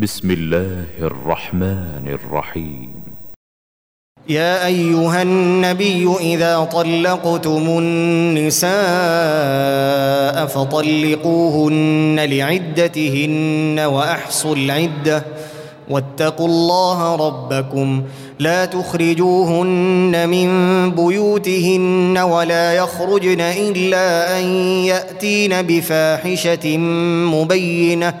بسم الله الرحمن الرحيم. يا أيها النبي إذا طلقتم النساء فطلقوهن لعدتهن وأحصوا العدة واتقوا الله ربكم. لا تخرجوهن من بيوتهن ولا يخرجن إلا أن يأتين بفاحشة مبينة.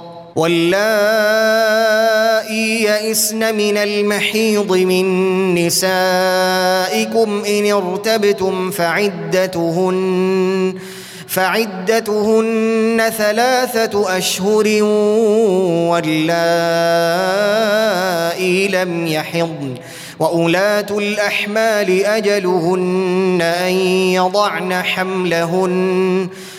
واللائي يئسن من المحيض من نسائكم إن ارتبتم فعدتهن فعدتهن ثلاثة أشهر واللائي لم يحضن. وأولاة الأحمال أجلهن أن يضعن حملهن.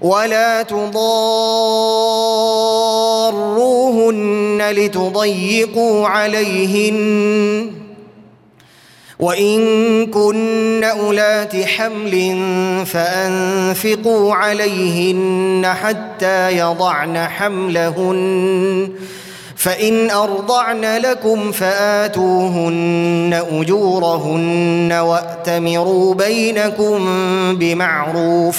ولا تضاروهن لتضيقوا عليهن. وإن كن أولات حمل فأنفقوا عليهن حتى يضعن حملهن. فإن أرضعن لكم فآتوهن أجورهن وأتمروا بينكم بمعروف.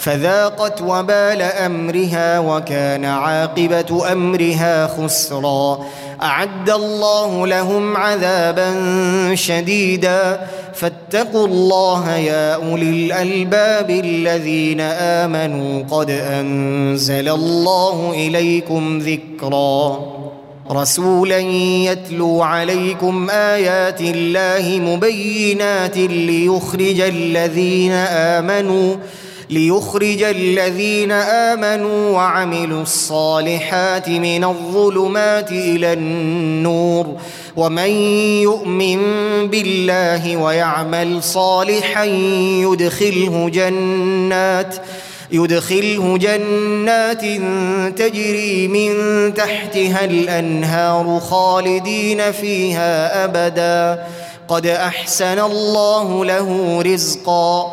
فذاقت وبال أمرها وكان عاقبة أمرها خسرا. أعد الله لهم عذابا شديدا. فاتقوا الله يا أولي الألباب الذين آمنوا. قد أنزل الله إليكم ذكرا. رسولا يتلو عليكم آيات الله مبينات ليخرج الذين آمنوا. ليخرج الذين آمنوا وعملوا الصالحات من الظلمات إلى النور. ومن يؤمن بالله ويعمل صالحا يدخله جنات يدخله جنات تجري من تحتها الأنهار خالدين فيها أبدا. قد أحسن الله له رزقا.